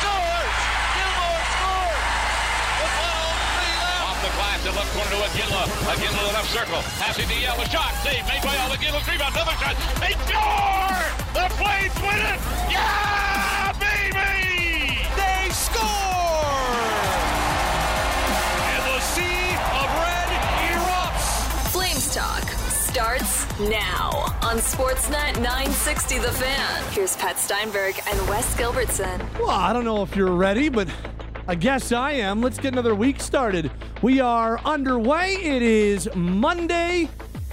scores! Gilmore scores! With 103 left. Off the glass, the left corner to Iginla. Iginla the left circle. Passing to Yell. A shot. Save made by Al. Iginla. Rebound. Another shot. They score! The Flames win it! Yeah, baby! They score! And the sea of red erupts. Flames Talk starts now on Sportsnet 960 The Fan. Here's Pat Steinberg and Wes Gilbertson. Well, I don't know if you're ready, but I guess I am. Let's get another week started. We are underway. It is Monday,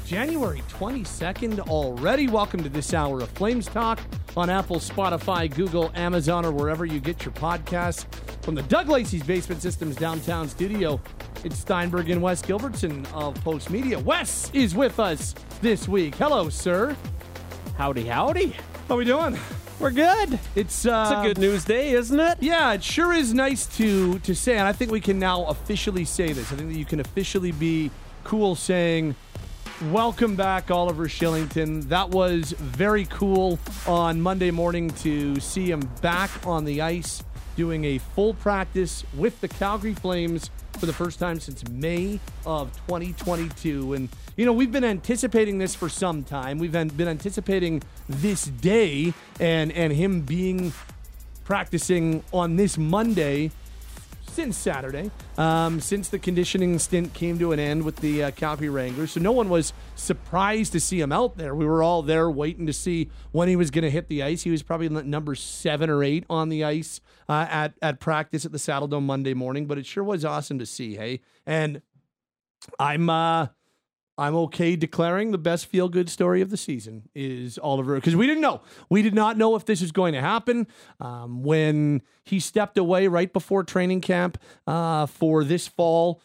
January 22nd already. Welcome to this hour of Flames Talk on Apple, Spotify, Google, Amazon, or wherever you get your podcasts. From the Doug Lacey's Basement Systems downtown studio, it's Steinberg and Wes Gilbertson of Postmedia. Wes is with us this week. Hello, sir. Howdy, howdy. How are we doing? We're good. It's uh, It's a good news day, isn't it? Yeah, it sure is nice to to say, and I think we can now officially say this. I think that you can officially be cool saying, "Welcome back, Oliver Kylington." That was very cool on Monday morning to see him back on the ice doing a full practice with the Calgary Flames for the first time since May of 2022. And you know, we've been anticipating this for some time. We've been anticipating this day and and him being practicing on this Monday since Saturday, um, since the conditioning stint came to an end with the uh, Calgary Wranglers. So no one was surprised to see him out there. We were all there waiting to see when he was going to hit the ice. He was probably number seven or eight on the ice uh, at at practice at the Saddledome Monday morning. But it sure was awesome to see. Hey, and I'm. Uh, I'm okay declaring the best feel good story of the season is Oliver because we didn't know. We did not know if this was going to happen. Um, when he stepped away right before training camp uh, for this fall,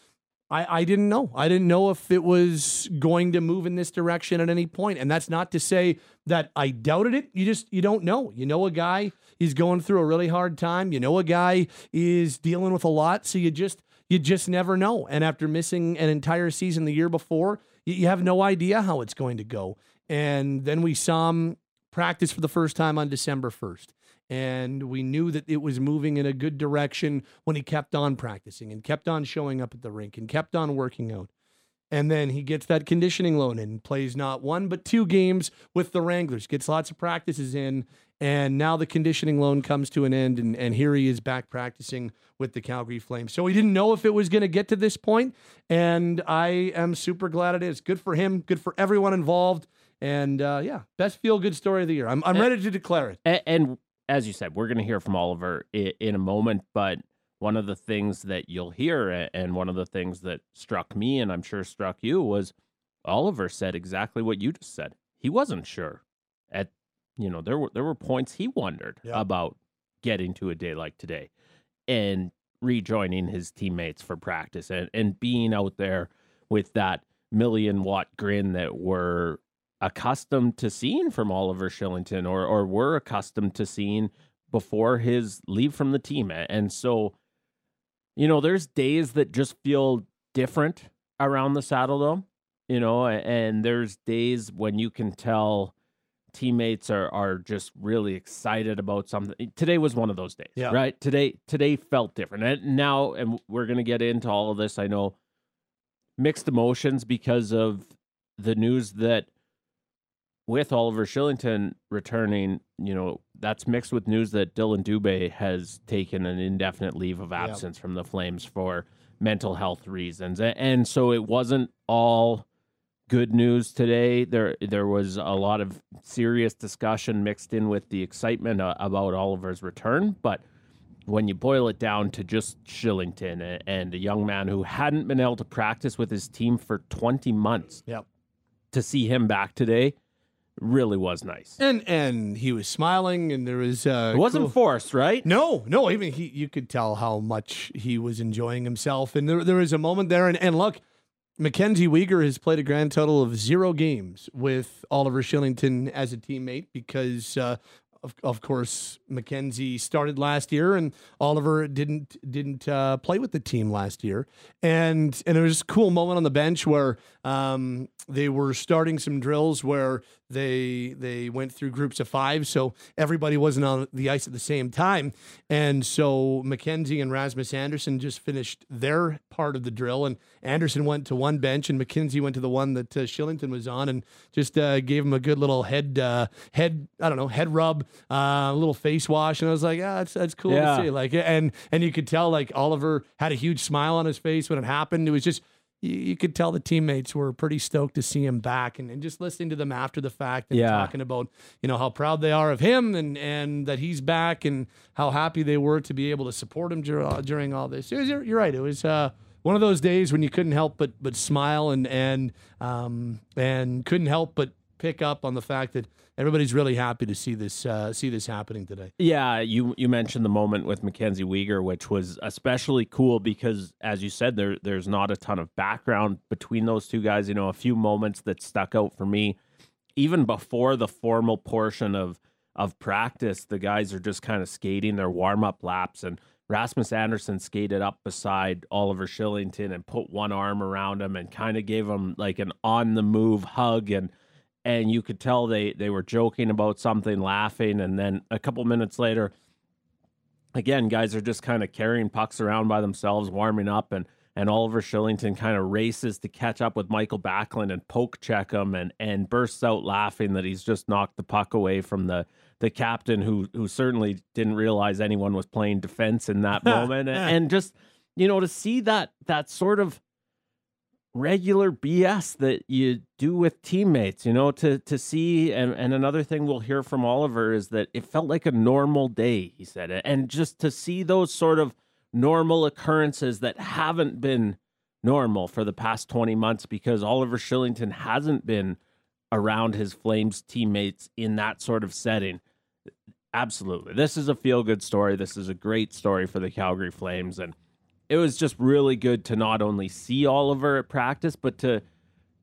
I, I didn't know. I didn't know if it was going to move in this direction at any point. And that's not to say that I doubted it. You just you don't know. You know a guy is going through a really hard time. You know a guy is dealing with a lot. So you just you just never know. And after missing an entire season the year before, you, have no idea how it's going to go. And then we saw him practice for the first time on December 1st. And we knew that it was moving in a good direction when he kept on practicing and kept on showing up at the rink and kept on working out. And then he gets that conditioning loan and plays not one, but two games with the Wranglers, gets lots of practices in. And now the conditioning loan comes to an end, and, and here he is back practicing with the Calgary Flames. So he didn't know if it was going to get to this point, and I am super glad it is. Good for him, good for everyone involved. And uh, yeah, best feel good story of the year. I'm, I'm ready to declare it. And, and as you said, we're going to hear from Oliver in, in a moment. But one of the things that you'll hear, and one of the things that struck me, and I'm sure struck you, was Oliver said exactly what you just said. He wasn't sure. You know, there were there were points he wondered Yeah. about getting to a day like today, and rejoining his teammates for practice, and and being out there with that million watt grin that we're accustomed to seeing from Oliver Kylington or or were accustomed to seeing before his leave from the team. And so, you know, there's days that just feel different around the Saddledome, you know, and there's days when you can tell teammates are are just really excited about something. Today was one of those days, Yeah. right? Today today felt different. And now and we're going to get into all of this. I know mixed emotions because of the news that with Oliver Kylington returning, you know, that's mixed with news that Dylan Dubé has taken an indefinite leave of absence from the Flames for mental health reasons. And so it wasn't all good news today. There there was a lot of serious discussion mixed in with the excitement uh, about Oliver's return, but when you boil it down to just Kylington and a young man who hadn't been able to practice with his team for 20 months, Yep. to see him back today really was nice. And and he was smiling, and there was uh, It wasn't cool- forced, right? No, no. Even he, you could tell how much he was enjoying himself, and there, there was a moment there. And, and look, Mackenzie Weegar has played a grand total of zero games with Oliver Kylington as a teammate because, uh, of, of course, Mackenzie started last year, and Oliver didn't didn't uh, play with the team last year. And and there was a cool moment on the bench where um, they were starting some drills where they they went through groups of five, so everybody wasn't on the ice at the same time, and so Mackenzie and Rasmus Andersson just finished their part of the drill, and Andersson went to one bench, and Mackenzie went to the one that uh, Kylington was on, and just uh, gave him a good little head uh, head I don't know head rub, uh, a little face wash, and I was like, yeah, that's that's cool Yeah. to see, like, and and you could tell like Oliver had a huge smile on his face when it happened. It was just you, you could tell the teammates were pretty stoked to see him back and, and just listening to them after the fact and Yeah. talking about you know how proud they are of him and and that he's back and how happy they were to be able to support him dur- during all this. Was, you're, you're right. It was uh, one of those days when you couldn't help but but smile and and um, and couldn't help but pick up on the fact that everybody's really happy to see this uh, see this happening today. Yeah, you you mentioned the moment with Mackenzie Weegar, which was especially cool because, as you said, there there's not a ton of background between those two guys. You know, a few moments that stuck out for me, even before the formal portion of of practice, the guys are just kind of skating their warm up laps, and Rasmus Andersson skated up beside Oliver Kylington and put one arm around him and kind of gave him like an on the move hug and and you could tell they they were joking about something, laughing, and then a couple minutes later, again, guys are just kind of carrying pucks around by themselves, warming up, and and Oliver Kylington kind of races to catch up with Mikael Backlund and poke check him, and and bursts out laughing that he's just knocked the puck away from the the captain, who who certainly didn't realize anyone was playing defense in that moment, and, and just you know to see that that sort of regular BS that you do with teammates, you know, to to see and and another thing we'll hear from Oliver is that it felt like a normal day, he said. And just to see those sort of normal occurrences that haven't been normal for the past 20 months because Oliver Kylington hasn't been around his Flames teammates in that sort of setting. Absolutely. This is a feel good story. This is a great story for the Calgary Flames and it was just really good to not only see Oliver at practice, but to,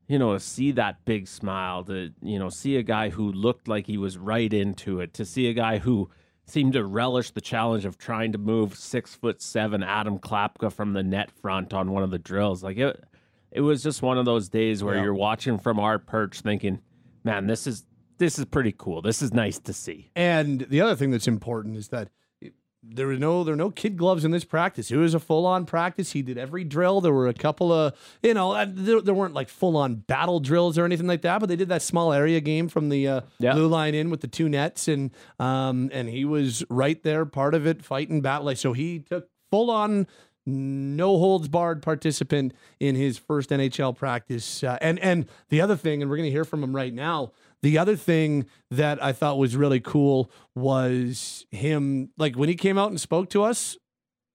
you know, see that big smile, to, you know, see a guy who looked like he was right into it, to see a guy who seemed to relish the challenge of trying to move six foot seven Adam Klapka from the net front on one of the drills. Like it, it was just one of those days where Yeah. you're watching from our perch thinking, man, this is, this is pretty cool. This is nice to see. And the other thing that's important is that there were no there were no kid gloves in this practice. It was a full on practice. He did every drill. There were a couple of you know uh, there, there weren't like full on battle drills or anything like that, but they did that small area game from the uh, Yeah. blue line in with the two nets and um and he was right there, part of it, fighting battle. So, he took full on. No holds barred participant in his first NHL practice, uh, and and the other thing, and we're going to hear from him right now. The other thing that I thought was really cool was him, like when he came out and spoke to us,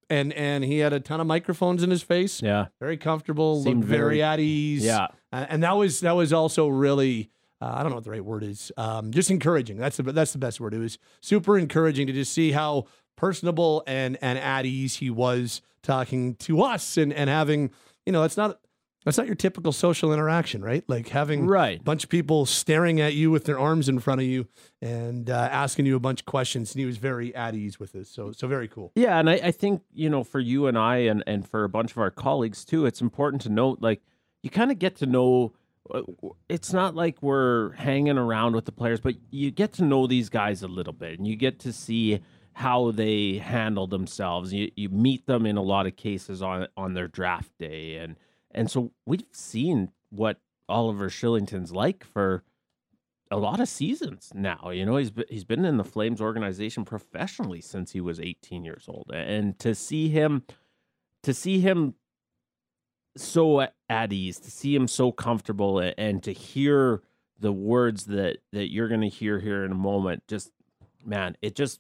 and and he had a ton of microphones in his face, Yeah. very comfortable, Seemed looked very, very- at ease, Yeah. Uh, and that was that was also really. Uh, I don't know what the right word is. Um, just encouraging. That's the that's the best word. It was super encouraging to just see how personable and and at ease he was talking to us and and having you know it's not that's not your typical social interaction, right? Like having Right. a bunch of people staring at you with their arms in front of you and uh, asking you a bunch of questions, and he was very at ease with this. So so very cool. Yeah, and I, I think you know for you and I and and for a bunch of our colleagues too, it's important to note like you kind of get to know. uh, It's not like we're hanging around with the players, but you get to know these guys a little bit, and you get to see how they handle themselves. You you meet them in a lot of cases on on their draft day, and and so we've seen what Oliver Kylington's like for a lot of seasons now. You know, he's he's been in the Flames organization professionally since he was 18 years old, and to see him, to see him so at ease, to see him so comfortable, and to hear the words that that you're going to hear here in a moment, just man, it just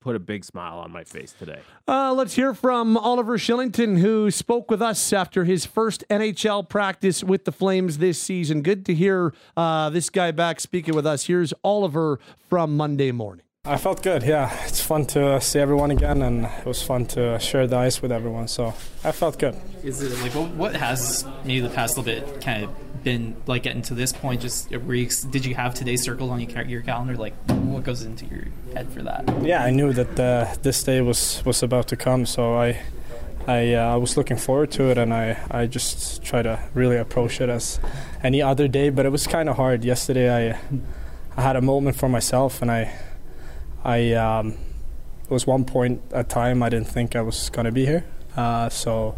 put a big smile on my face today. Uh, let's hear from Oliver Kylington, who spoke with us after his first NHL practice with the Flames this season. Good to hear uh, this guy back speaking with us. Here's Oliver from Monday morning. I felt good. Yeah, it's fun to see everyone again, and it was fun to share the ice with everyone. So I felt good. Is it like what, what has maybe the past little bit kind of been like getting to this point? Just were you, did you have today circled on your, your calendar? Like what goes into your head for that? Yeah, I knew that uh, this day was was about to come, so I I uh, I was looking forward to it, and I I just try to really approach it as any other day. But it was kind of hard yesterday. I I had a moment for myself, and I I um, was one point at time I didn't think I was gonna be here. Uh, so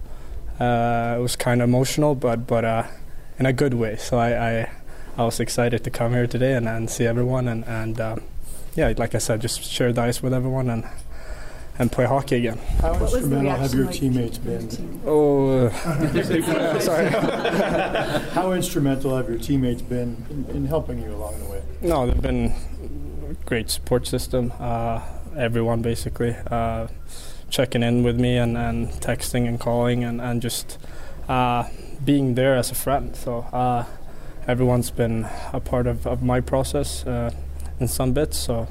uh, it was kind of emotional, but but uh, in a good way. So I, I I was excited to come here today and, and see everyone and and um, yeah, like I said, just share the ice with everyone and and play hockey again. How What was the instrumental have your like teammates from been? team? Oh, uh, sorry. How instrumental have your teammates been in, in helping you along the way? No, they've been great support system. Uh, everyone basically uh, checking in with me and, and texting and calling and and just uh, being there as a friend. So uh, everyone's been a part of, of my process uh, in some bits. So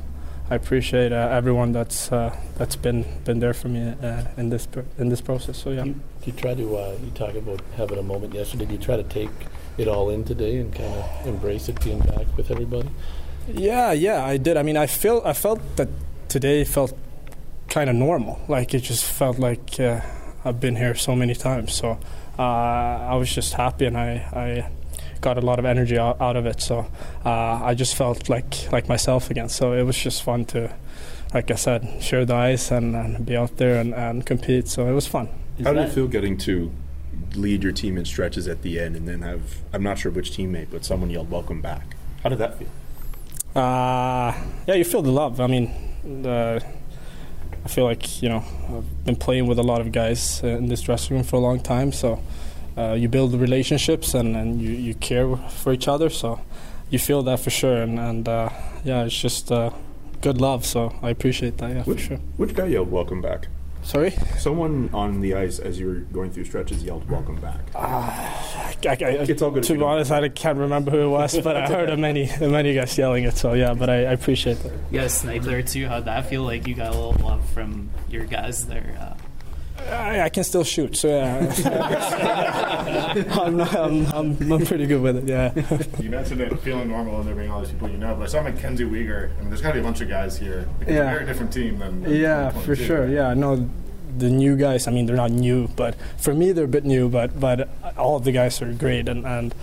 I appreciate uh, everyone that's uh, that's been been there for me uh, in this pr- in this process. So yeah. You, you try to, uh, you talk about having a moment yesterday. Do you try to take it all in today and kind of embrace it being back with everybody? Yeah, yeah, I did. I mean, I feel I felt that today felt kind of normal. Like it just felt like uh, I've been here so many times. So uh, I was just happy, and I, I got a lot of energy out, out of it. So uh, I just felt like like myself again. So it was just fun to, like I said, share the ice and, and be out there and, and compete. So it was fun. How did it feel getting to lead your team in stretches at the end and then have, I'm not sure which teammate, but someone yelled, welcome back? How did that feel? Uh, yeah, you feel the love. I mean, the, I feel like you know I've been playing with a lot of guys in this dressing room for a long time, so uh, you build relationships and, and you, you care for each other. So you feel that for sure, and, and uh, yeah, it's just uh, good love. So I appreciate that. Yeah, for Which, sure. which guy yelled, welcome back? Sorry. Someone on the ice as you were going through stretches yelled, welcome back. I, I, It's all good To be honest, I can't remember who it was, but I heard of many many guys yelling it. So yeah, but I, I appreciate that. You got a snipe there too. How'd that feel? Like you got a little love from your guys there. Uh, I, I can still shoot, so yeah. I'm, not, I'm, I'm, I'm pretty good with it, yeah. You mentioned it feeling normal and there being all these people you know, but I saw Mackenzie Weegar. I mean, there's got to be a bunch of guys here. Like, It's Yeah. a very different team than. than Yeah, for sure. Yeah, no, the new guys. I mean, they're not new, but for me, they're a bit new. But but all of the guys are great, and, and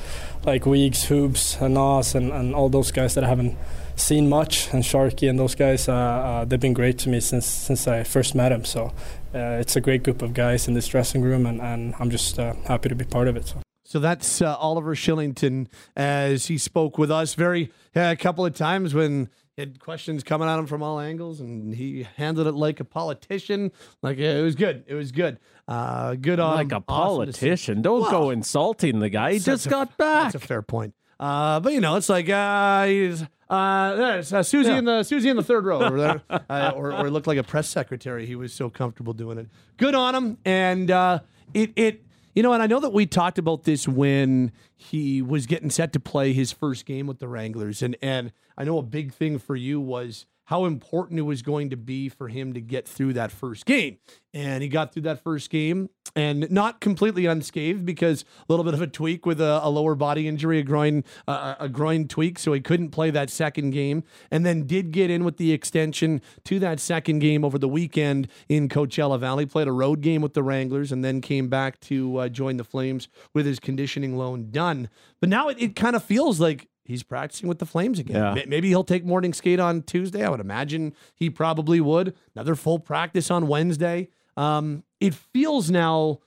like Weeks, Hoops, and Nas, and, and all those guys that I haven't seen much, and Sharky and those guys, uh, uh, they've been great to me since since I first met them. So uh, it's a great group of guys in this dressing room, and, and I'm just uh, happy to be part of it. So. So that's uh, Oliver Kylington as he spoke with us very uh, a couple of times when he had questions coming at him from all angles, and he handled it like a politician. Like it was good. It was good. Uh, good on like a awesome politician. Don't Wow. go insulting the guy. He That's just a- got back. That's a fair point. Uh, but you know, it's like uh, he's, uh, there's uh, Susie in the Susie in the third row over there, uh, or or looked like a press secretary. He was so comfortable doing it. Good on him, and uh, it it you know, and I know that we talked about this when he was getting set to play his first game with the Wranglers, and and I know a big thing for you was how important it was going to be for him to get through that first game. And he got through that first game and not completely unscathed because a little bit of a tweak with a, a lower body injury, a groin, uh, a groin tweak. So he couldn't play that second game and then did get in with the extension to that second game over the weekend in Coachella Valley. Played a road game with the Wranglers and then came back to uh, join the Flames with his conditioning loan done. But now it, it kind of feels like he's practicing with the Flames again. Yeah. Maybe he'll take morning skate on Tuesday. I would imagine he probably would. Another full practice on Wednesday. Um, it feels now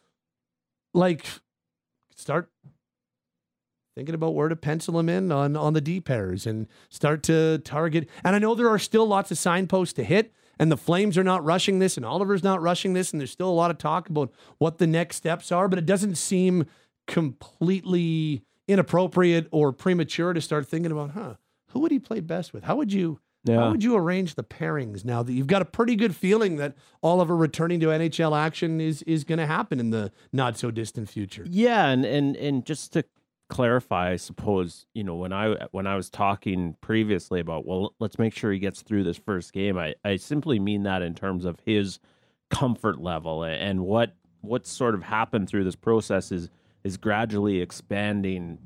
like start thinking about where to pencil him in on on the D pairs and start to target. And I know there are still lots of signposts to hit. And the Flames are not rushing this, and Oliver's not rushing this, and there's still a lot of talk about what the next steps are. But it doesn't seem completely inappropriate or premature to start thinking about, huh, who would he play best with? How would you how would you arrange the pairings now that you've got a pretty good feeling that Oliver returning to NHL action is is going to happen in the not so distant future? Yeah, and and and just to clarify, I suppose you know when I when I was talking previously about well, let's make sure he gets through this first game. I I simply mean that in terms of his comfort level and what what sort of happened through this process is is gradually expanding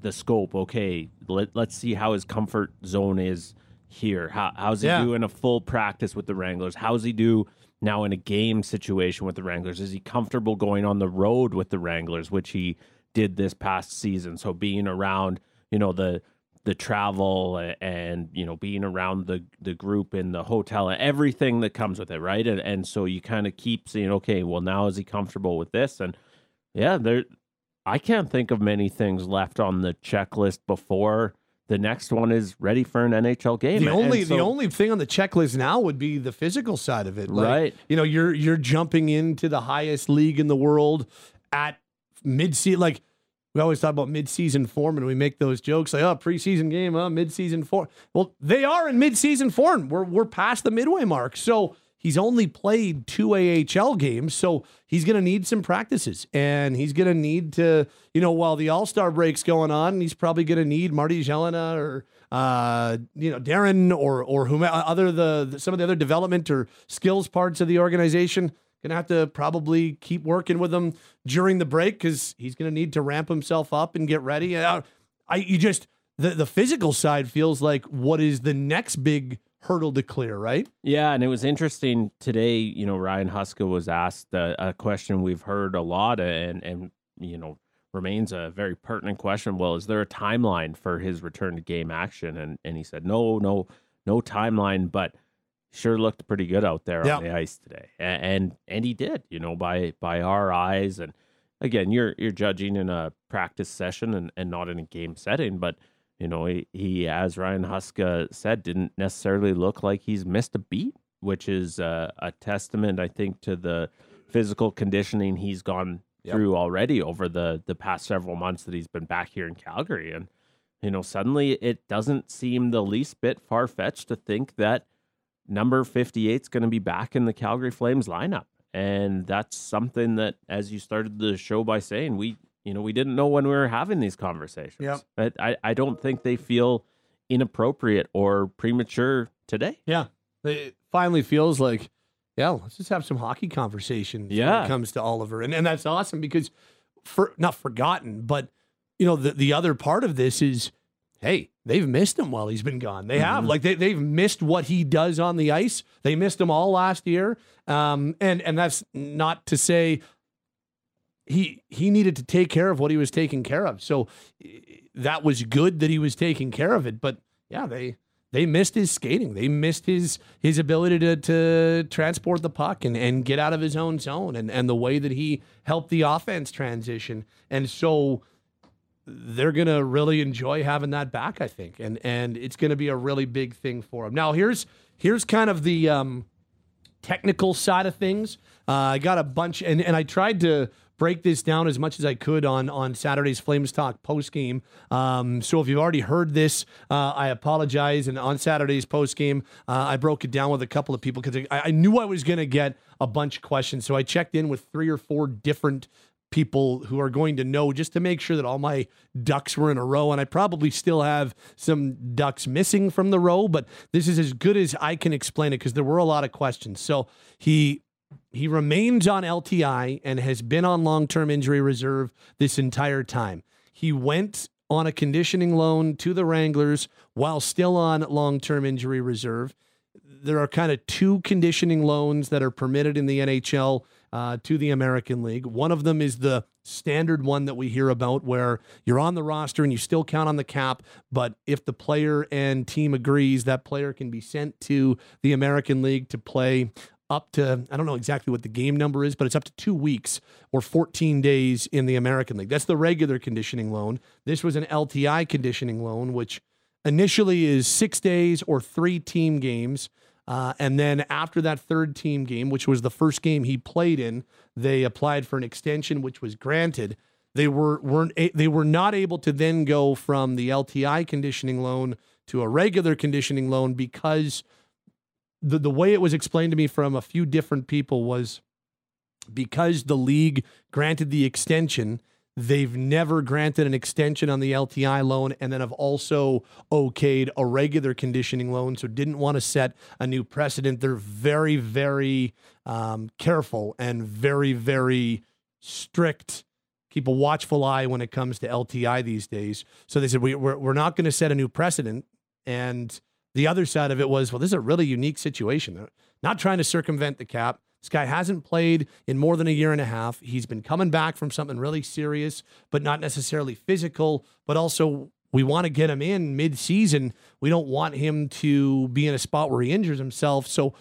the scope. Okay, let let's see how his comfort zone is here? How, how's he Yeah. do in a full practice with the Wranglers? How's he do now in a game situation with the Wranglers? Is he comfortable going on the road with the Wranglers, which he did this past season? So being around, you know, the the travel and you know being around the the group in the hotel and everything that comes with it right and and so you kind of keep saying okay well now is he comfortable with this and yeah there i can't think of many things left on the checklist before the next one is ready for an nhl game The only the only thing on the checklist now would be the physical side of it. Like, Right. You know, you're you're jumping into the highest league in the world at mid season. Like we always talk about mid season form, and we make those jokes like, "Oh, preseason game, uh, mid season form." Well, they are in mid season form. We're we're past the midway mark, so. He's only played two AHL games, so he's going to need some practices. And he's going to need to, you know, while the All Star break's going on, he's probably going to need Marty Gelinas or, uh, you know, Darren or or whomever other the, the some of the other development or skills parts of the organization. Going to have to probably keep working with him during the break because he's going to need to ramp himself up and get ready. Uh, I you just the the physical side feels like what is the next big hurdle to clear, right? Yeah, and it was interesting today. You know, Ryan Huska was asked a, a question we've heard a lot, and and you know remains a very pertinent question. Well, is there a timeline for his return to game action? And and he said, no, no, no timeline, but sure looked pretty good out there Yeah. on the ice today, and, and and he did. You know, by by our eyes, and again, you're you're judging in a practice session and and not in a game setting, but you know, he, he as Ryan Huska said, didn't necessarily look like he's missed a beat, which is uh, a testament, I think, to the physical conditioning he's gone Yep. through already over the the past several months that he's been back here in Calgary, and you know, suddenly it doesn't seem the least bit far fetched to think that number 58 is going to be back in the Calgary Flames lineup. And that's something that, as you started the show by saying, we, you know, we didn't know when we were having these conversations. Yep. But I, I don't think they feel inappropriate or premature today. Yeah. It finally feels like, yeah, let's just have some hockey conversations when Yeah. it comes to Oliver. And and that's awesome because for not forgotten, but you know, the the other part of this is, hey, they've missed him while he's been gone. They have. Like they they've missed what he does on the ice. They missed him all last year. Um and and that's not to say he he needed to take care of what he was taking care of. So eh, that was good that he was taking care of it. But yeah, they they missed his skating. They missed his his ability to to transport the puck and, and get out of his own zone and, and the way that he helped the offense transition. And so they're gonna really enjoy having that back, I think. And and it's gonna be a really big thing for him. Now here's here's kind of the um technical side of things. Uh, I got a bunch, and, and I tried to break this down as much as I could on on Saturday's Flames Talk post game. Um, so if you've already heard this, uh, I apologize. And on Saturday's post game, uh, I broke it down with a couple of people because I, I knew I was going to get a bunch of questions. So I checked in with three or four different people who are going to know just to make sure that all my ducks were in a row. And I probably still have some ducks missing from the row, but this is as good as I can explain it because there were a lot of questions. So he he remains on LTI and has been on long-term injury reserve this entire time. He went on a conditioning loan to the Wranglers while still on long-term injury reserve there are kind of two conditioning loans that are permitted in the NHL uh, to the American League. One of them is the standard one that we hear about where you're on the roster and you still count on the cap, but if the player and team agrees, that player can be sent to the American League to play up to I don't know exactly what the game number is, but it's up to two weeks or 14 days in the American League. That's the regular conditioning loan. This was an LTI conditioning loan, which initially is six days or three team games. Uh, and then after that third team game, which was the first game he played in, they applied for an extension, which was granted. They were weren't they were not able to then go from the LTI conditioning loan to a regular conditioning loan because the the way it was explained to me from a few different people was because the league granted the extension, they've never granted an extension on the LTI loan and then have also okayed a regular conditioning loan. So didn't want to set a new precedent. They're very, very um, careful and very, very strict. Keep a watchful eye when it comes to LTI these days. So they said we, we're, we're not going to set a new precedent. And the other side of it was, well, this is a really unique situation. They're not trying to circumvent the cap. This guy hasn't played in more than a year and a half. He's been coming back from something really serious, but not necessarily physical, but also we want to get him in mid-season. We don't want him to be in a spot where he injures himself. So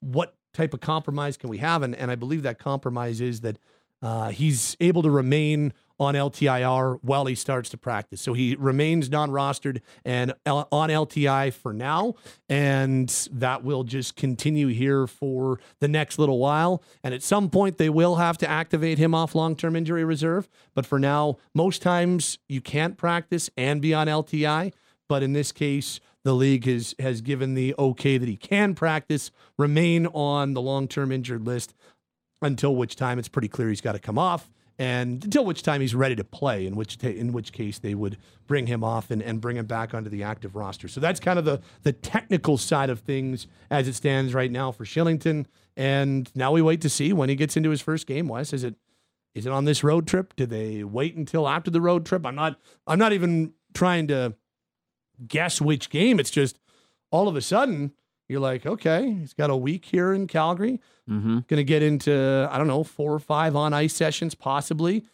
what type of compromise can we have? And, and I believe that compromise is that uh, he's able to remain on LTIR while he starts to practice. So he remains non rostered and on LTI for now. And that will just continue here for the next little while. And at some point, they will have to activate him off long term injury reserve. But for now, most times you can't practice and be on LTI. But in this case, the league has has given the okay that he can practice, remain on the long term injured list until which time it's pretty clear he's got to come off and until which time he's ready to play, in which ta- in which case they would bring him off and, and bring him back onto the active roster. So that's kind of the the technical side of things as it stands right now for Kylington. And now we wait to see when he gets into his first game. Wes, is it is it on this road trip? Do they wait until after the road trip? I'm not I'm not even trying to guess which game. It's just all of a sudden you're like, okay, he's got a week here in Calgary. Mm-hmm. Going to get into, I don't know, four or five on ice sessions possibly.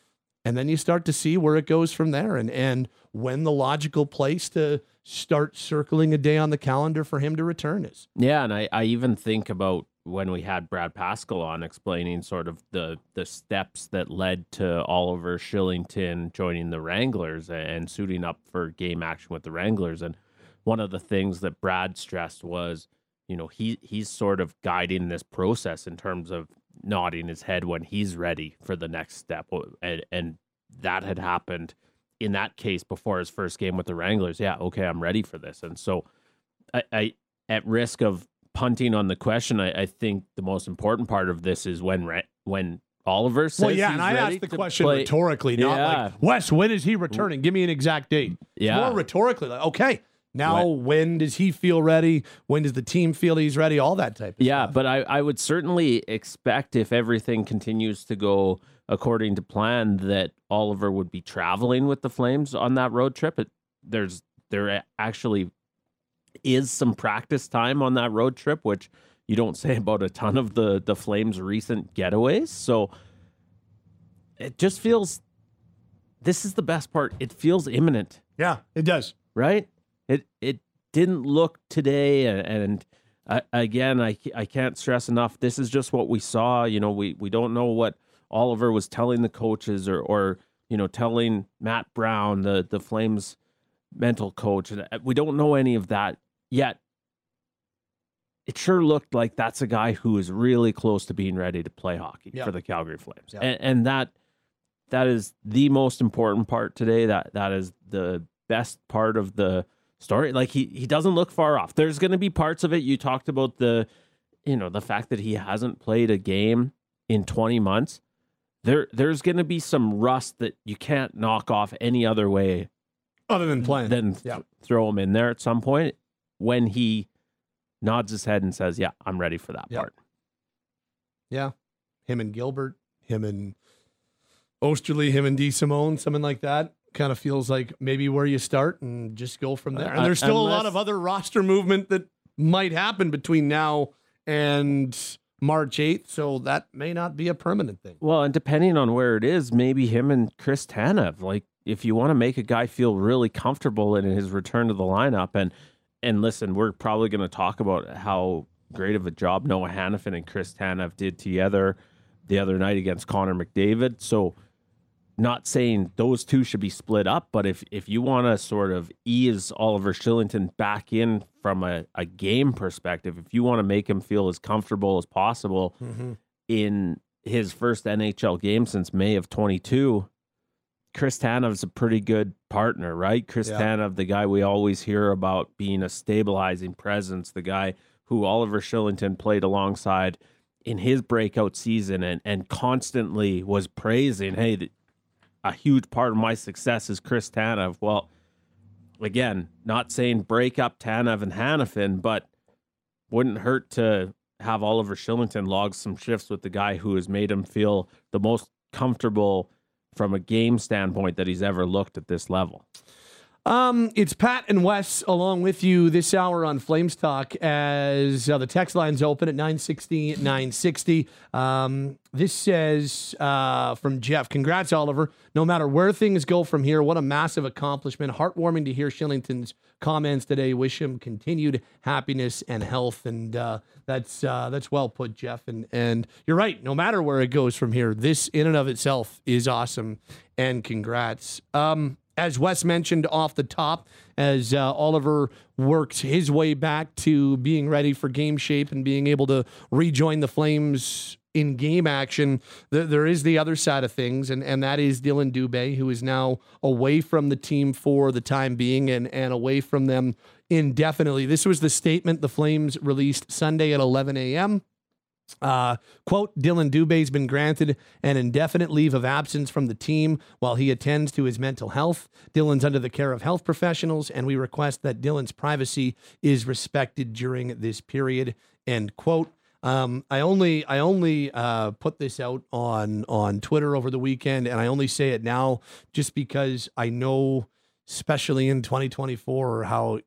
And then you start to see where it goes from there and, and when the logical place to start circling a day on the calendar for him to return is. Yeah, and I, I even think about when we had Brad Pascall on explaining sort of the the steps that led to Oliver Kylington joining the Wranglers and suiting up for game action with the Wranglers. And one of the things that Brad stressed was, you know, he he's sort of guiding this process in terms of nodding his head when he's ready for the next step. And and that had happened in that case before his first game with the Wranglers. Yeah, okay, I'm ready for this. And so I, I at risk of punting on the question, I, I think the most important part of this is when when Oliver says Well, yeah, and I asked the question play- rhetorically, not Yeah. like, Wes, when is he returning? Give me an exact date. It's Yeah. more rhetorically, like, okay, now when does he feel ready? When does the team feel he's ready? All that type of Yeah, but I, I would certainly expect if everything continues to go according to plan that Oliver would be traveling with the Flames on that road trip. It, there's there actually is some practice time on that road trip, which you don't say about a ton of the the Flames' recent getaways. So it just feels this is the best part. It feels imminent. Yeah, it does. Right? It it didn't look today, and, and uh, again, I I can't stress enough. This is just what we saw. You know, we we don't know what Oliver was telling the coaches, or or you know, telling Matt Brown, the the Flames mental coach. And uh, We don't know any of that yet. It sure looked like that's a guy who is really close to being ready to play hockey Yeah. for the Calgary Flames, Yeah. and, and that that is the most important part today. That that is the best part of the story. Like he he doesn't look far off. There's going to be parts of it. You talked about the, you know, the fact that he hasn't played a game in 20 months. There there's going to be some rust that you can't knock off any other way Other than playing. Then th- Yeah. throw him in there at some point when he nods his head and says, "Yeah, I'm ready for that Yep. part." Yeah. Him and Gilbert, him and Oesterle, him and DeSimone, something like that. Kind of feels like maybe where you start and just go from there. And Uh, there's still a lot of other roster movement that might happen between now and March 8th. So that may not be a permanent thing. Well, and depending on where it is, maybe him and Chris Tanev. Like, if you want to make a guy feel really comfortable in his return to the lineup, and and listen, we're probably going to talk about how great of a job Noah Hanifin and Chris Tanev did together the other night against Connor McDavid. So, not saying those two should be split up, but if if you want to sort of ease Oliver Kylington back in from a, a game perspective, if you want to make him feel as comfortable as possible mm-hmm. in his first NHL game since May of 22, Chris Tanev's a pretty good partner, right? Chris Yeah. Tanev, the guy we always hear about being a stabilizing presence, the guy who Oliver Kylington played alongside in his breakout season and, and constantly was praising, hey, a huge part of my success is Chris Tanev. Well, again, not saying break up Tanev and Hanifin, but wouldn't hurt to have Oliver Kylington log some shifts with the guy who has made him feel the most comfortable from a game standpoint that he's ever looked at this level. Um, it's Pat and Wes along with you this hour on Flames Talk as uh, the text line's open at 960 960. Um, this says uh, from Jeff, congrats, Oliver. No matter where things go from here, what a massive accomplishment. Heartwarming to hear Kylington's comments today. Wish him continued happiness and health. And uh, that's uh, that's well put, Jeff. And and you're right. No matter where it goes from here, this in and of itself is awesome. And congrats. Um, as Wes mentioned off the top, as uh, Oliver works his way back to being ready for game shape and being able to rejoin the Flames in game action, th- there is the other side of things, and, and that is Dylan Dubé, who is now away from the team for the time being and, and away from them indefinitely. This was the statement the Flames released Sunday at 11 a.m. Uh, quote, Dylan Dubé's been granted an indefinite leave of absence from the team while he attends to his mental health. Dylan's under the care of health professionals, and we request that Dylan's privacy is respected during this period. End quote. Um, I only I only uh, put this out on on Twitter over the weekend, and I only say it now just because I know, especially in 2024, how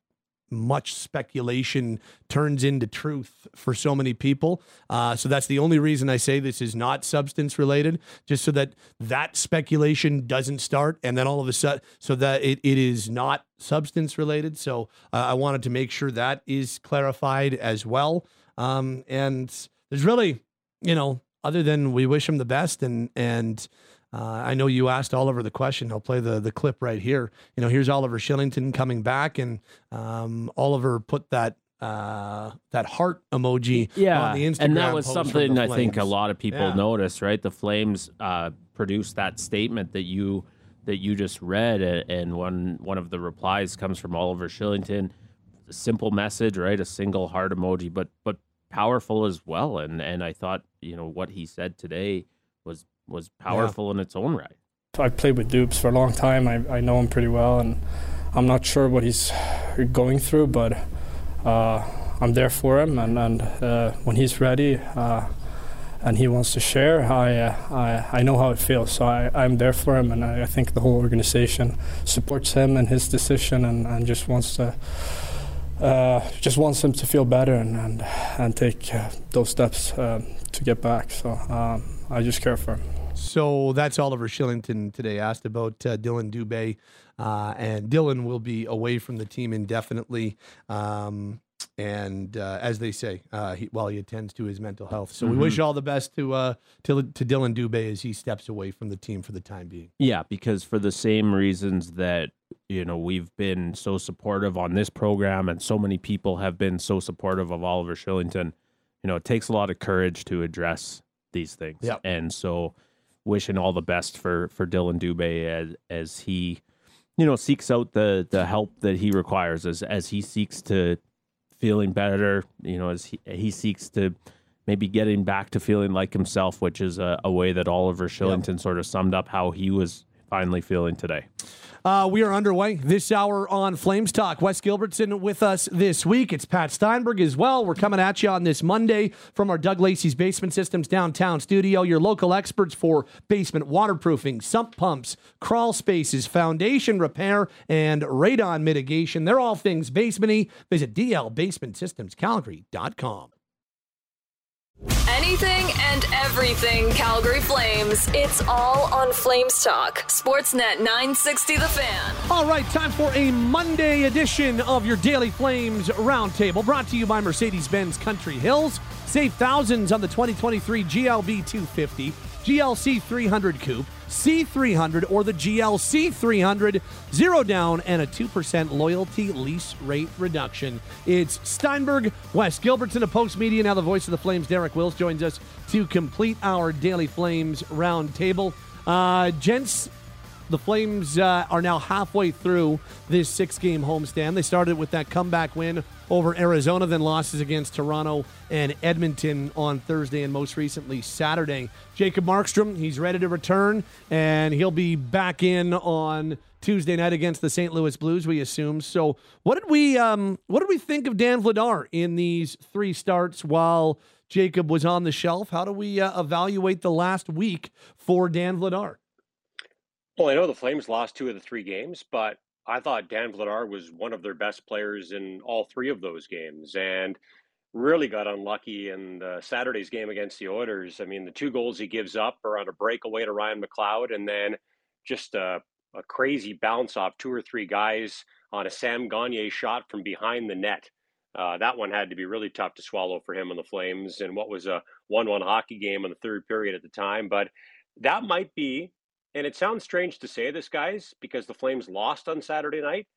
much speculation turns into truth for so many people. Uh, so that's the only reason I say this is not substance related, just so that that speculation doesn't start, and then all of a sudden, so that it, it is not substance related. So uh, I wanted to make sure that is clarified as well. Um, and there's really, you know, other than we wish him the best and and uh, I know you asked Oliver the question. I'll play the the clip right here. You know, here's Oliver Kylington coming back, and um, Oliver put that uh, that heart emoji yeah, on the Instagram. and that was something I think a lot of people Yeah. noticed. Right, the Flames uh, produced that statement that you that you just read, and one one of the replies comes from Oliver Kylington. A simple message, right? A single heart emoji, but but powerful as well. And and I thought you know what he said today was was powerful in its own right. I played with Dupes for a long time. I, I know him pretty well, and I'm not sure what he's going through, but uh, I'm there for him. And, and uh, when he's ready uh, and he wants to share, I, uh, I I know how it feels. So I, I'm there for him, and I, I think the whole organization supports him and his decision, and, and just wants to. Uh, just wants him to feel better and and, and take uh, those steps uh, to get back. So um, I just care for him. So that's Oliver Kylington today asked about uh, Dylan Dubé, uh, and Dylan will be away from the team indefinitely. Um, and uh, as they say, uh, he, while he attends to his mental health, so we Mhm. wish all the best to uh, to to Dylan Dubé as he steps away from the team for the time being. Yeah, because for the same reasons that you know we've been so supportive on this program, and so many people have been so supportive of Oliver Kylington. You know, it takes a lot of courage to address these things. Yep. And so, wishing all the best for for Dylan Dubé as as he, you know, seeks out the the help that he requires as as he seeks to feeling better. You know, as he he seeks to maybe getting back to feeling like himself, which is a, a way that Oliver Kylington sort of summed up how he was finally feeling today. Uh, we are underway this hour on Flames Talk. Wes Gilbertson with us this week. It's Pat Steinberg as well. We're coming at you on this Monday from our Doug Lacey's Basement Systems downtown studio. Your local experts for basement waterproofing, sump pumps, crawl spaces, foundation repair, and radon mitigation. They're all things basementy. Visit dlbasementsystemscalgary.com. Anything and everything Calgary Flames. It's all on Flames Talk. Sportsnet 960 The Fan. All right, time for a Monday edition of your Daily Flames Roundtable, brought to you by Mercedes Benz Country Hills. Save thousands on the 2023 GLB 250, GLC 300 Coupe, C300, or the GLC 300. Zero down and a 2% loyalty lease rate reduction. It's Steinberg, Wes Gilbertson of Postmedia, now the voice of the Flames. Derek Wills joins us to complete our Daily Flames Roundtable. Uh, gents, the Flames uh, are now halfway through this six game homestand. They started with that comeback win over Arizona, then losses against Toronto and Edmonton on Thursday, and most recently Saturday. Jacob Markstrom, he's ready to return, and he'll be back in on Tuesday night against the St. Louis Blues, we assume. So, what did we um, what did we think of Dan Vladar in these three starts while Jacob was on the shelf? How do we uh, evaluate the last week for Dan Vladar? Well, I know the Flames lost two of the three games, but I thought Dan Vladar was one of their best players in all three of those games and really got unlucky in the Saturday's game against the Oilers. I mean, the two goals he gives up are on a breakaway to Ryan McLeod and then just a, a crazy bounce off two or three guys on a Sam Gagner shot from behind the net. Uh, that one had to be really tough to swallow for him and the Flames and what was a 1 1 hockey game in the third period at the time. But that might be, and it sounds strange to say this, guys, because the Flames lost on Saturday night.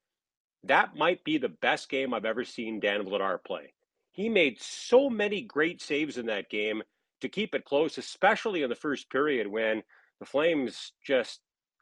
That might be the best game I've ever seen Dan Vladar play. He made so many great saves in that game to keep it close, especially in the first period when the Flames just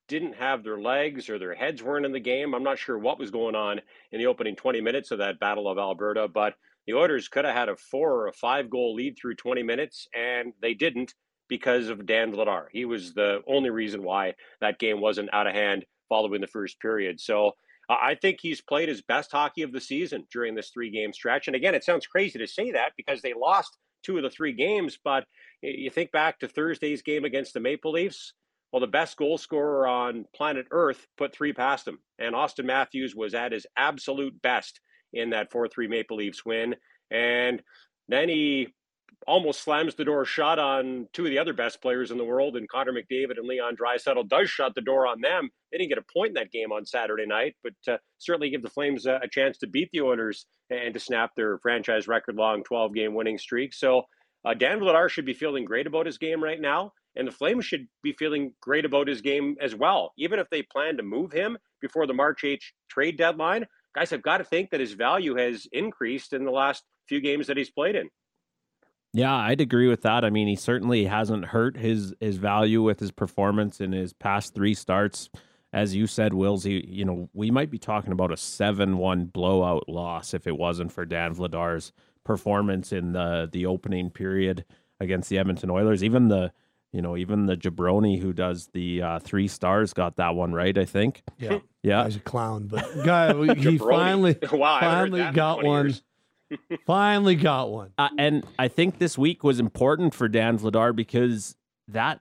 didn't have their legs or their heads weren't in the game. I'm not sure what was going on in the opening 20 minutes of that Battle of Alberta, but the Oilers could have had a four or a five goal lead through 20 minutes, and they didn't because of Dan Vladar. He was the only reason why that game wasn't out of hand following the first period. So I think he's played his best hockey of the season during this three game stretch. And again, it sounds crazy to say that because they lost two of the three games, but you think back to Thursday's game against the Maple Leafs well, the best goal scorer on planet Earth put three past him. And Auston Matthews was at his absolute best in that 4 3 Maple Leafs win. And then he almost slams the door shut on two of the other best players in the world, and Connor McDavid and Leon Draisaitl does shut the door on them. They didn't get a point in that game on Saturday night, but uh, certainly give the Flames a, a, chance to beat the Oilers and to snap their franchise record-long 12-game winning streak. So uh, Dan Vladar should be feeling great about his game right now. And the Flames should be feeling great about his game as well. Even if they plan to move him before the March 8th trade deadline, guys have got to think that his value has increased in the last few games that he's played in. Yeah, I'd agree with that. I mean, he certainly hasn't hurt his his value with his performance in his past three starts. As you said, Wills, he, you know, we might be talking about a 7 1 blowout loss if it wasn't for Dan Vladar's performance in the the opening period against the Edmonton Oilers. Even the you know, even the jabroni who does the uh, three stars got that one right. I think. Yeah, yeah. He's a clown, but guy, he finally wow, finally got one. finally got one. Uh, and I think this week was important for Dan Vladar because that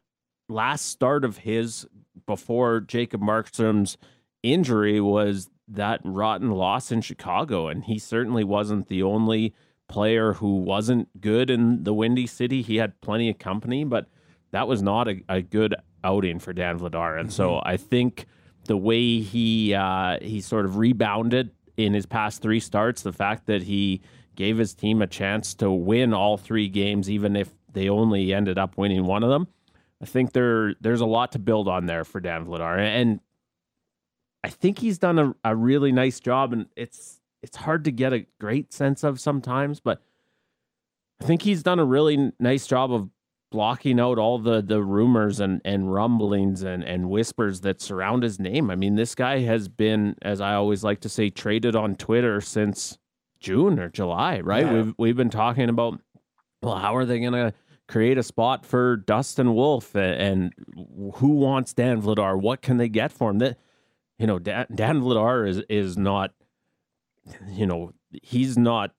last start of his before Jacob Markstrom's injury was that rotten loss in Chicago, and he certainly wasn't the only player who wasn't good in the Windy City. He had plenty of company, but that was not a, a good outing for Dan Vladar. And mm-hmm. so I think the way he uh, he sort of rebounded in his past three starts, the fact that he gave his team a chance to win all three games, even if they only ended up winning one of them. I think there there's a lot to build on there for Dan Vladar, and I think he's done a, a really nice job. And it's it's hard to get a great sense of sometimes, but I think he's done a really nice job of blocking out all the the rumors and and rumblings and and whispers that surround his name. I mean, this guy has been, as I always like to say, traded on Twitter since June or July, right? Yeah. We've we've been talking about well, how are they going to create a spot for Dustin Wolf and, who wants Dan Vladar? What can they get for him? That you know, Dan, Dan Vladar is is not, you know, he's not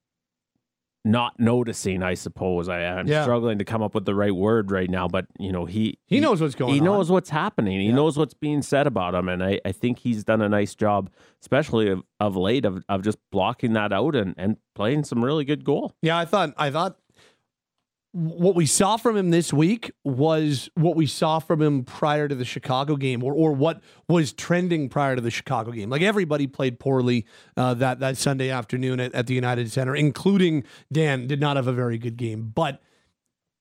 not noticing, I suppose. I, am yeah. struggling to come up with the right word right now, but you know, he he, he knows what's going he on. He knows what's happening. He yeah. knows what's being said about him. And I, I think he's done a nice job, especially of, of late, of, of just blocking that out and, and playing some really good goal. Yeah, I thought I thought what we saw from him this week was what we saw from him prior to the Chicago game, or or what was trending prior to the Chicago game. Like everybody played poorly uh, that that Sunday afternoon at, at the United Center, including Dan. Did not have a very good game, but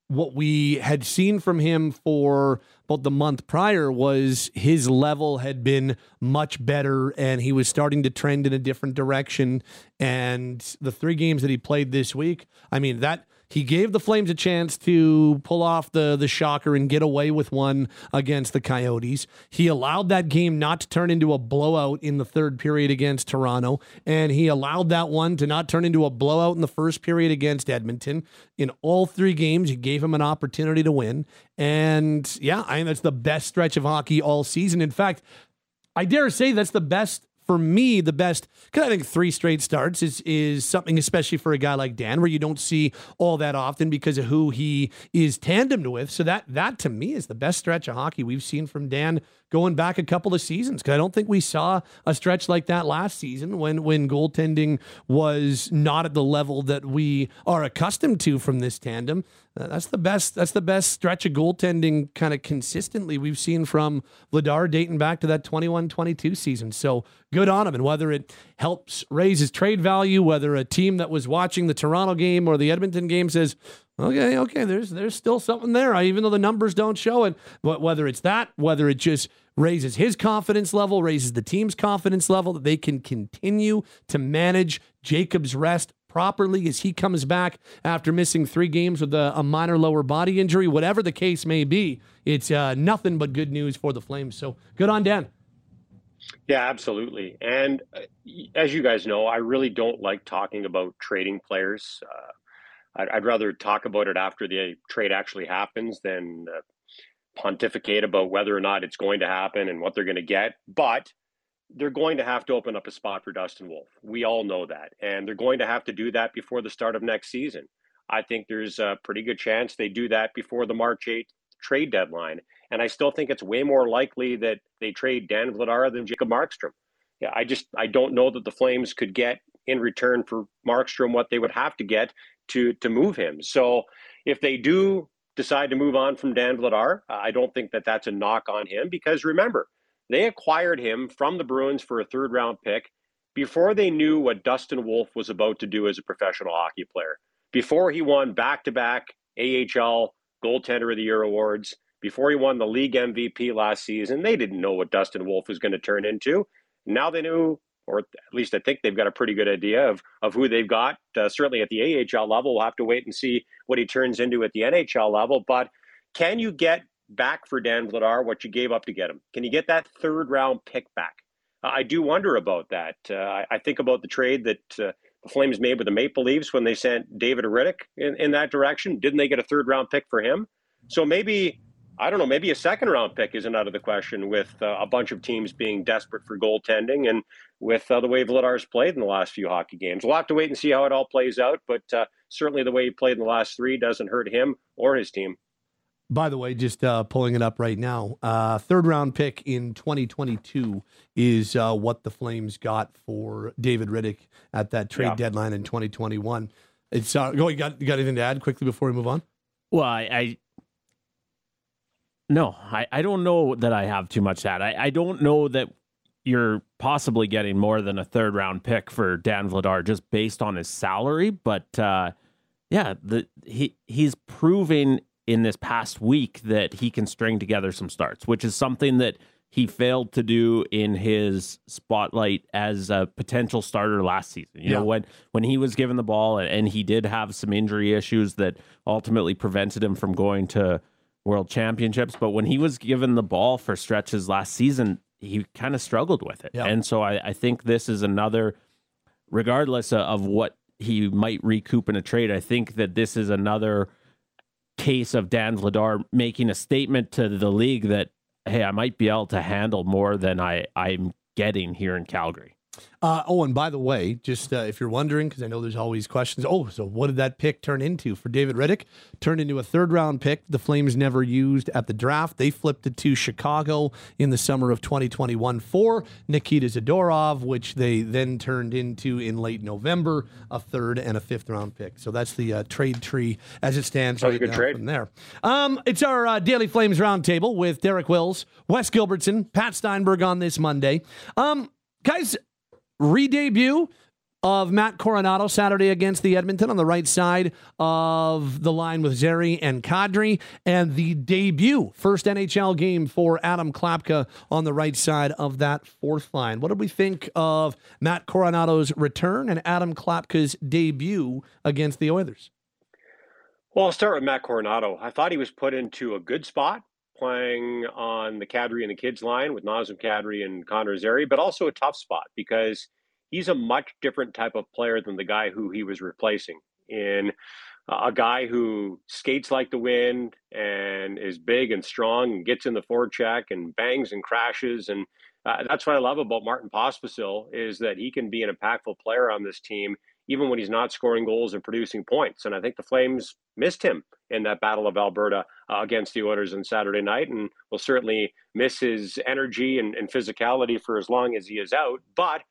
what we had seen from him for about the month prior was his level had been much better and he was starting to trend in a different direction and the three games that he played this week i mean that he gave the Flames a chance to pull off the the shocker and get away with one against the Coyotes. He allowed that game not to turn into a blowout in the third period against Toronto, and he allowed that one to not turn into a blowout in the first period against Edmonton. In all three games, he gave him an opportunity to win. And yeah, I mean that's the best stretch of hockey all season. In fact, I dare say that's the best for me, the best, because I think three straight starts is is something, especially for a guy like Dan, where you don't see all that often because of who he is tandemed with. So that that to me is the best stretch of hockey we've seen from Dan going back a couple of seasons because I don't think we saw a stretch like that last season when when goaltending was not at the level that we are accustomed to from this tandem. Uh, that's the best. That's the best stretch of goaltending kind of consistently we've seen from Vladar dating back to that 21-22 season. So good on him. And whether it helps raise his trade value, whether a team that was watching the Toronto game or the Edmonton game says, okay, okay, there's there's still something there, even though the numbers don't show it. But whether it's that, whether it just raises his confidence level, raises the team's confidence level that they can continue to manage Jacob's rest properly as he comes back after missing three games with a, a minor lower body injury, whatever the case may be. It's uh, nothing but good news for the Flames. So good on Dan. Yeah, absolutely. And uh, as you guys know, I really don't like talking about trading players. Uh, I'd, I'd, rather talk about it after the trade actually happens than uh, pontificate about whether or not it's going to happen and what they're going to get. But they're going to have to open up a spot for Dustin Wolf. We all know that. And they're going to have to do that before the start of next season. I think there's a pretty good chance they do that before the March 8th trade deadline. And I still think it's way more likely that they trade Dan Vladar than Jacob Markstrom. Yeah, I just I don't know that the Flames could get in return for Markstrom what they would have to get to to move him. So if they do decide to move on from Dan Vladar, I don't think that that's a knock on him because remember, they acquired him from the Bruins for a third round pick before they knew what Dustin Wolf was about to do as a professional hockey player. Before he won back to back AHL Goaltender of the Year awards, before he won the league MVP last season, they didn't know what Dustin Wolf was going to turn into. Now they knew, or at least I think they've got a pretty good idea of, of who they've got. Uh, certainly at the AHL level, we'll have to wait and see what he turns into at the NHL level. But can you get back for Dan Vladar what you gave up to get him? Can you get that third round pick back? I do wonder about that. Uh, I, I, think about the trade that uh, the Flames made with the Maple Leafs when they sent David Rittich in, in that direction. Didn't they get a third round pick for him? So maybe, I don't know, maybe a second round pick isn't out of the question with uh, a bunch of teams being desperate for goaltending and with uh, the way Vladar's played in the last few hockey games. We'll have to wait and see how it all plays out, but uh, certainly the way he played in the last three doesn't hurt him or his team. By the way, just uh, pulling it up right now, uh, third round pick in 2022 is uh, what the Flames got for David Rittich at that trade yeah. deadline in 2021. It's uh, go. You got you got anything to add quickly before we move on? Well, I, I no, I, I don't know that I have too much that. I, I don't know that you're possibly getting more than a third round pick for Dan Vladar just based on his salary, but uh, yeah, the he he's proving in this past week that he can string together some starts, which is something that he failed to do in his spotlight as a potential starter last season. You yeah. know, when when he was given the ball and he did have some injury issues that ultimately prevented him from going to world championships, but when he was given the ball for stretches last season, he kind of struggled with it. Yeah. And so I, I think this is another regardless of what he might recoup in a trade, I think that this is another case of Dan Vladar making a statement to the league that, hey, I might be able to handle more than I, I'm getting here in Calgary. Uh, oh, and by the way, just uh, if you're wondering, because I know there's always questions. Oh, so what did that pick turn into for David Rittich? Turned into a third round pick. The Flames never used at the draft. They flipped it to Chicago in the summer of 2021 for Nikita Zadorov, which they then turned into in late November a third and a fifth round pick. So that's the uh, trade tree as it stands right now trade. from there. Um, it's our uh, Daily Flames roundtable with Derek Wills, Wes Gilbertson, Pat Steinberg on this Monday. Um, guys re-debut of Matt Coronato Saturday against the Edmonton on the right side of the line with Zary and Kadri, and the debut first NHL game for Adam Klapka on the right side of that fourth line. What did we think of Matt Coronato's return and Adam Klapka's debut against the Oilers? Well, I'll start with Matt Coronato. I thought he was put into a good spot playing on the Kadri and the kids line with Nazem Kadri and Connor Zary, but also a tough spot because he's a much different type of player than the guy who he was replacing in a guy who skates like the wind and is big and strong and gets in the forecheck and bangs and crashes. And uh, that's what I love about Martin Pospisil is that he can be an impactful player on this team even when he's not scoring goals and producing points. And I think the Flames missed him in that Battle of Alberta uh, against the Oilers on Saturday night, and will certainly miss his energy and, and physicality for as long as he is out. But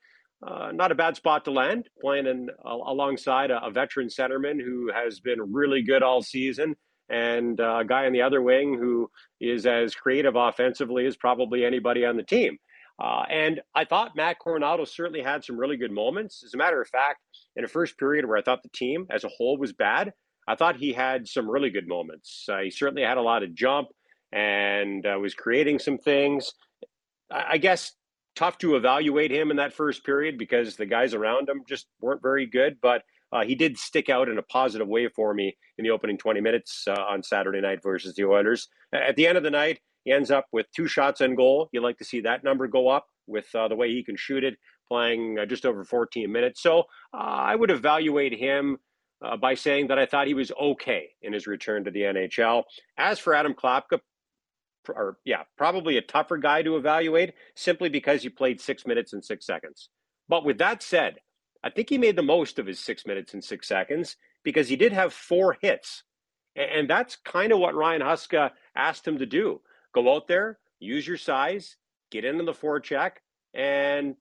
uh, not a bad spot to land, playing in, alongside a, a, veteran centerman who has been really good all season, and uh, a guy on the other wing who is as creative offensively as probably anybody on the team. Uh, and I thought Matt Coronato certainly had some really good moments. As a matter of fact, in a first period where I thought the team as a whole was bad, I thought he had some really good moments. Uh, he certainly had a lot of jump and uh, was creating some things. I, I guess tough to evaluate him in that first period because the guys around him just weren't very good. But uh, he did stick out in a positive way for me in the opening 20 minutes uh, on Saturday night versus the Oilers. At the end of the night, he ends up with two shots on goal. You like to see that number go up with uh, the way he can shoot it, playing uh, just over 14 minutes. So uh, I would evaluate him uh, by saying that I thought he was okay in his return to the NHL. As for Adam Klapka, or yeah, probably a tougher guy to evaluate simply because he played six minutes and six seconds. But with that said, I think he made the most of his six minutes and six seconds because he did have four hits. And that's kind of what Ryan Huska asked him to do. Go out there, use your size, get into the forecheck, and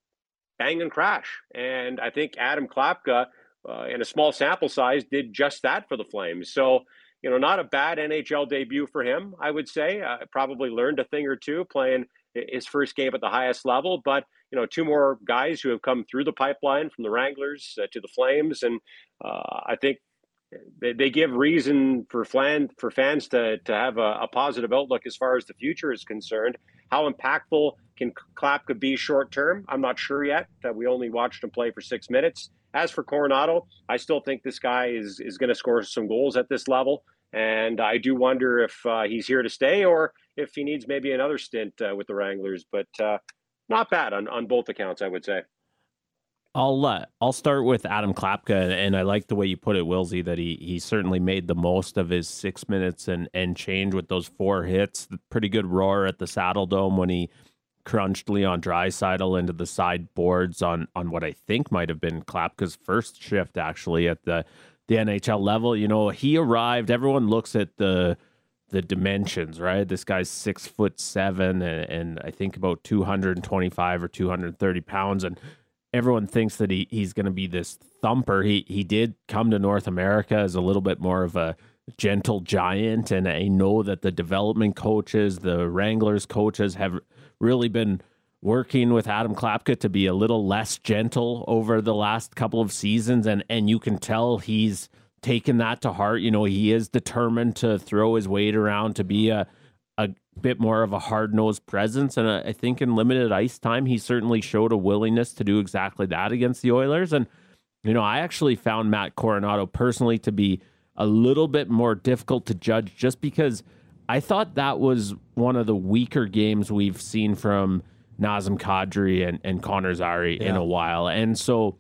bang and crash. And I think Adam Klapka, uh, in a small sample size, did just that for the Flames. So you know, not a bad NHL debut for him, I would say. Uh, probably learned a thing or two playing his first game at the highest level. But, you know, two more guys who have come through the pipeline from the Wranglers uh, to the Flames. And uh, I think they, they give reason for, for fans to, to have a, a, positive outlook as far as the future is concerned. How impactful can Klapka be short term? I'm not sure yet. Uh, we only watched him play for six minutes. As for Coronato, I still think this guy is is going to score some goals at this level, and I do wonder if uh, he's here to stay or if he needs maybe another stint uh, with the Wranglers. But uh, not bad on on both accounts, I would say. I'll uh, I'll start with Adam Klapka, and I like the way you put it, Wilsey, that he he certainly made the most of his six minutes and and change with those four hits. Pretty good roar at the Saddledome when he crunched Leon Draisaitl into the sideboards on on what I think might have been Klapka's first shift actually at the the NHL level. You know, he arrived. Everyone looks at the the dimensions, right? This guy's six foot seven and, and I think about two hundred and twenty five or two hundred thirty pounds, and everyone thinks that he he's going to be this thumper. He he did come to North America as a little bit more of a gentle giant, and I know that the development coaches, the Wranglers coaches, have really been working with Adam Klapka to be a little less gentle over the last couple of seasons and and you can tell he's taken that to heart. You know, he is determined to throw his weight around to be a a bit more of a hard-nosed presence and I think in limited ice time he certainly showed a willingness to do exactly that against the Oilers and you know, I actually found Matt Coronato personally to be a little bit more difficult to judge just because I thought that was one of the weaker games we've seen from Nazem Kadri and, and Connor Zary yeah. in a while. And so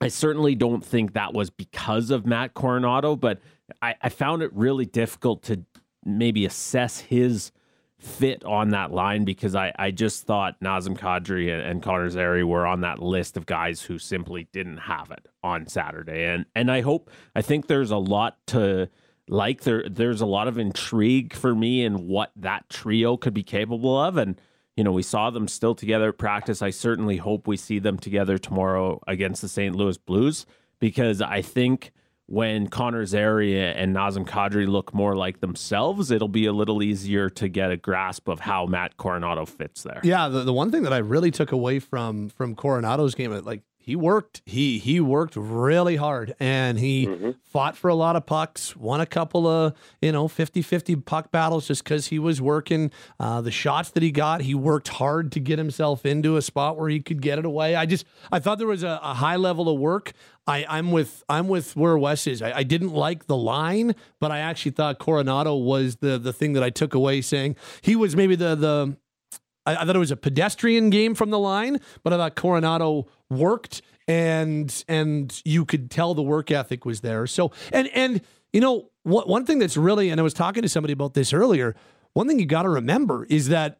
I certainly don't think that was because of Matt Coronato, but I, I found it really difficult to maybe assess his fit on that line because I, I just thought Nazem Kadri and, and Connor Zary were on that list of guys who simply didn't have it on Saturday. And and I hope I think there's a lot to like. There there's a lot of intrigue for me in what that trio could be capable of. And you know we saw them still together at practice. I certainly hope we see them together tomorrow against the st louis blues because i think when Connor Zary and Nazem Kadri look more like themselves, it'll be a little easier to get a grasp of how Matt Coronato fits there. Yeah, the, the one thing that I really took away from from Coronato's game, like he worked he he worked really hard and he mm-hmm. fought for a lot of pucks won a couple of you know 50-50 puck battles just because he was working uh, the shots that he got he worked hard to get himself into a spot where he could get it away i just i thought there was a, a high level of work I, I'm with I'm with where Wes is. I, I, didn't like the line, but I actually thought Coronato was the the thing that I took away, saying he was maybe the the I, I, thought it was a pedestrian game from the line, but I thought Coronato worked and and you could tell the work ethic was there. So and and you know what one thing that's really and I was talking to somebody about this earlier. One thing you got to remember is that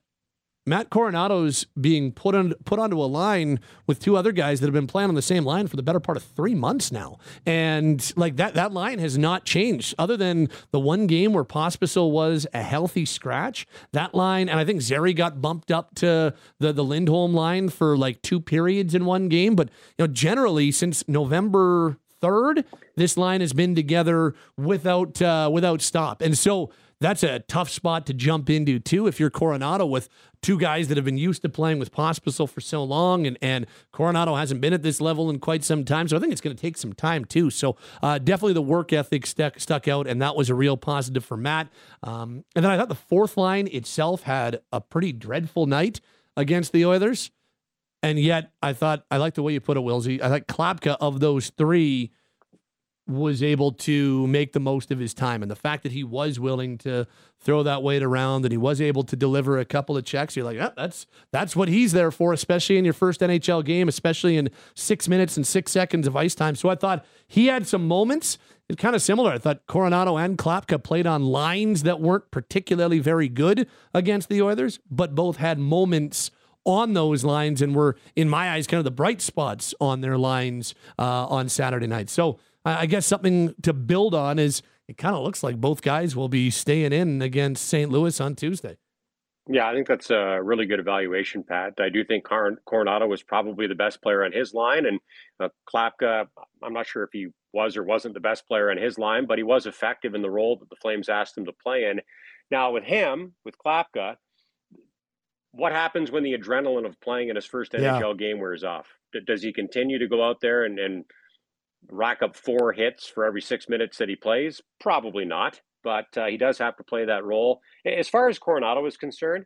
Matt Coronato's being put on put onto a line with two other guys that have been playing on the same line for the better part of three months now, and like that that line has not changed other than the one game where Pospisil was a healthy scratch. That line, and I think Zary got bumped up to the the Lindholm line for like two periods in one game, but you know generally since November third, this line has been together without uh, without stop, and so that's a tough spot to jump into too if you're Coronato with two guys that have been used to playing with Pospisil for so long and and Coronato hasn't been at this level in quite some time. So I think it's going to take some time too. So uh, definitely the work ethic stuck stuck out and that was a real positive for Matt. Um, and then I thought the fourth line itself had a pretty dreadful night against the Oilers. And yet I thought I like the way you put it Wilsey I thought Klapka of those three was able to make the most of his time. And the fact that he was willing to throw that weight around and he was able to deliver a couple of checks, you're like, yeah, that's that's what he's there for, especially in your first NHL game, especially in six minutes and six seconds of ice time. So I thought he had some moments. It's kind of similar. I thought Coronato and Klapka played on lines that weren't particularly very good against the Oilers, but both had moments on those lines and were, in my eyes, kind of the bright spots on their lines uh, on Saturday night. So I guess something to build on is it kind of looks like both guys will be staying in against St. Louis on Tuesday. Yeah, I think that's a really good evaluation, Pat. I do think Coronato was probably the best player on his line, and uh, Klapka, I'm not sure if he was or wasn't the best player on his line, but he was effective in the role that the Flames asked him to play in. Now, with him, with Klapka, what happens when the adrenaline of playing in his first NHL yeah. game wears off? Does he continue to go out there and, and rack up four hits for every six minutes that he plays? Probably not, but uh, he does have to play that role. As far as Coronato is concerned,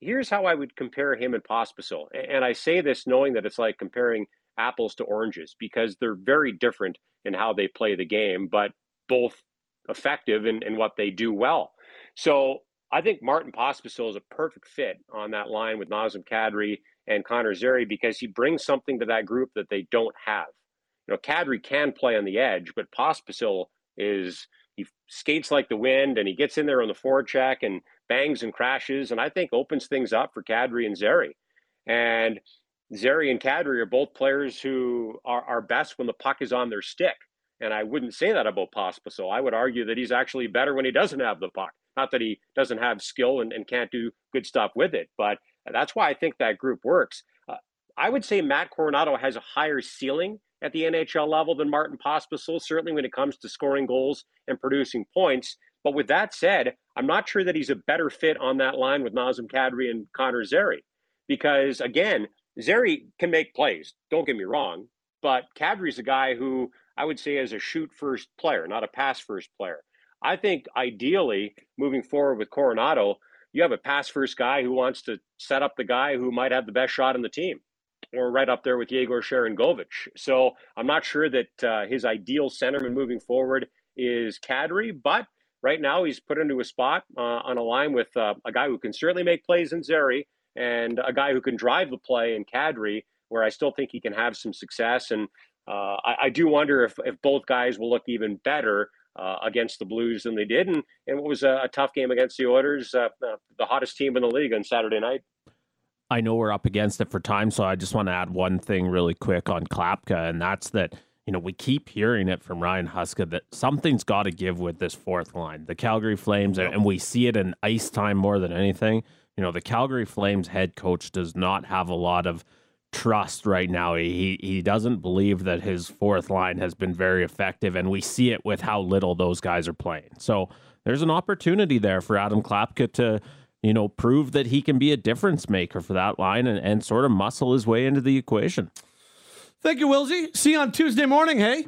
here's how I would compare him and Pospisil. And I say this knowing that it's like comparing apples to oranges because they're very different in how they play the game, but both effective in, in what they do well. So I think Martin Pospisil is a perfect fit on that line with Nazem Kadri and Connor Zary because he brings something to that group that they don't have you know, Kadri can play on the edge, but Pospisil is he skates like the wind and he gets in there on the forecheck and bangs and crashes and I think opens things up for Kadri and Zary. And Zary and Kadri are both players who are, are best when the puck is on their stick. And I wouldn't say that about Pospisil. I would argue that he's actually better when he doesn't have the puck. Not that he doesn't have skill and, and can't do good stuff with it, but that's why I think that group works. Uh, I would say Matt Coronato has a higher ceiling at the NHL level than Martin Pospisil, certainly when it comes to scoring goals and producing points. But with that said, I'm not sure that he's a better fit on that line with Nazem Kadri and Connor Zary, Because again, Zary can make plays, don't get me wrong, but Kadri's a guy who I would say is a shoot first player, not a pass first player. I think ideally, moving forward with Coronato, you have a pass first guy who wants to set up the guy who might have the best shot in the team or right up there with Yegor Sharangovich. So I'm not sure that uh, his ideal centerman moving forward is Kadri, but right now he's put into a spot uh, on a line with uh, a guy who can certainly make plays in Zary and a guy who can drive the play in Kadri, where I still think he can have some success. And uh, I, I, do wonder if, if both guys will look even better uh, against the Blues than they did. And, and it was a, a tough game against the Oilers, uh, the hottest team in the league on Saturday night. I know we're up against it for time, so I just want to add one thing really quick on Klapka, and that's that you know we keep hearing it from Ryan Huska that something's got to give with this fourth line, the Calgary Flames, and we see it in ice time more than anything. You know, the Calgary Flames head coach does not have a lot of trust right now. He he doesn't believe that his fourth line has been very effective, and we see it with how little those guys are playing. So there's an opportunity there for Adam Klapka to you know, prove that he can be a difference maker for that line and, and sort of muscle his way into the equation. Thank you, Wilsey. See you on Tuesday morning, hey?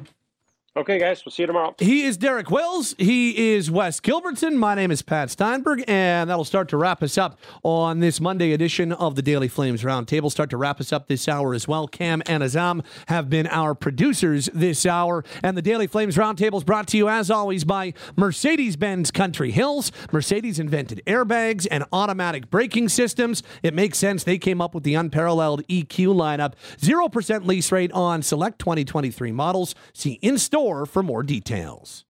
Okay, guys, we'll see you tomorrow. He is Derek Wills. He is Wes Gilbertson. My name is Pat Steinberg, and that'll start to wrap us up on this Monday edition of the Daily Flames Roundtable. Start to wrap us up this hour as well. Cam and Azam have been our producers this hour, and the Daily Flames Roundtable is brought to you, as always, by Mercedes Benz Country Hills. Mercedes invented airbags and automatic braking systems. It makes sense. They came up with the unparalleled EQ lineup. 0% lease rate on select 2023 models. See in store store for more details.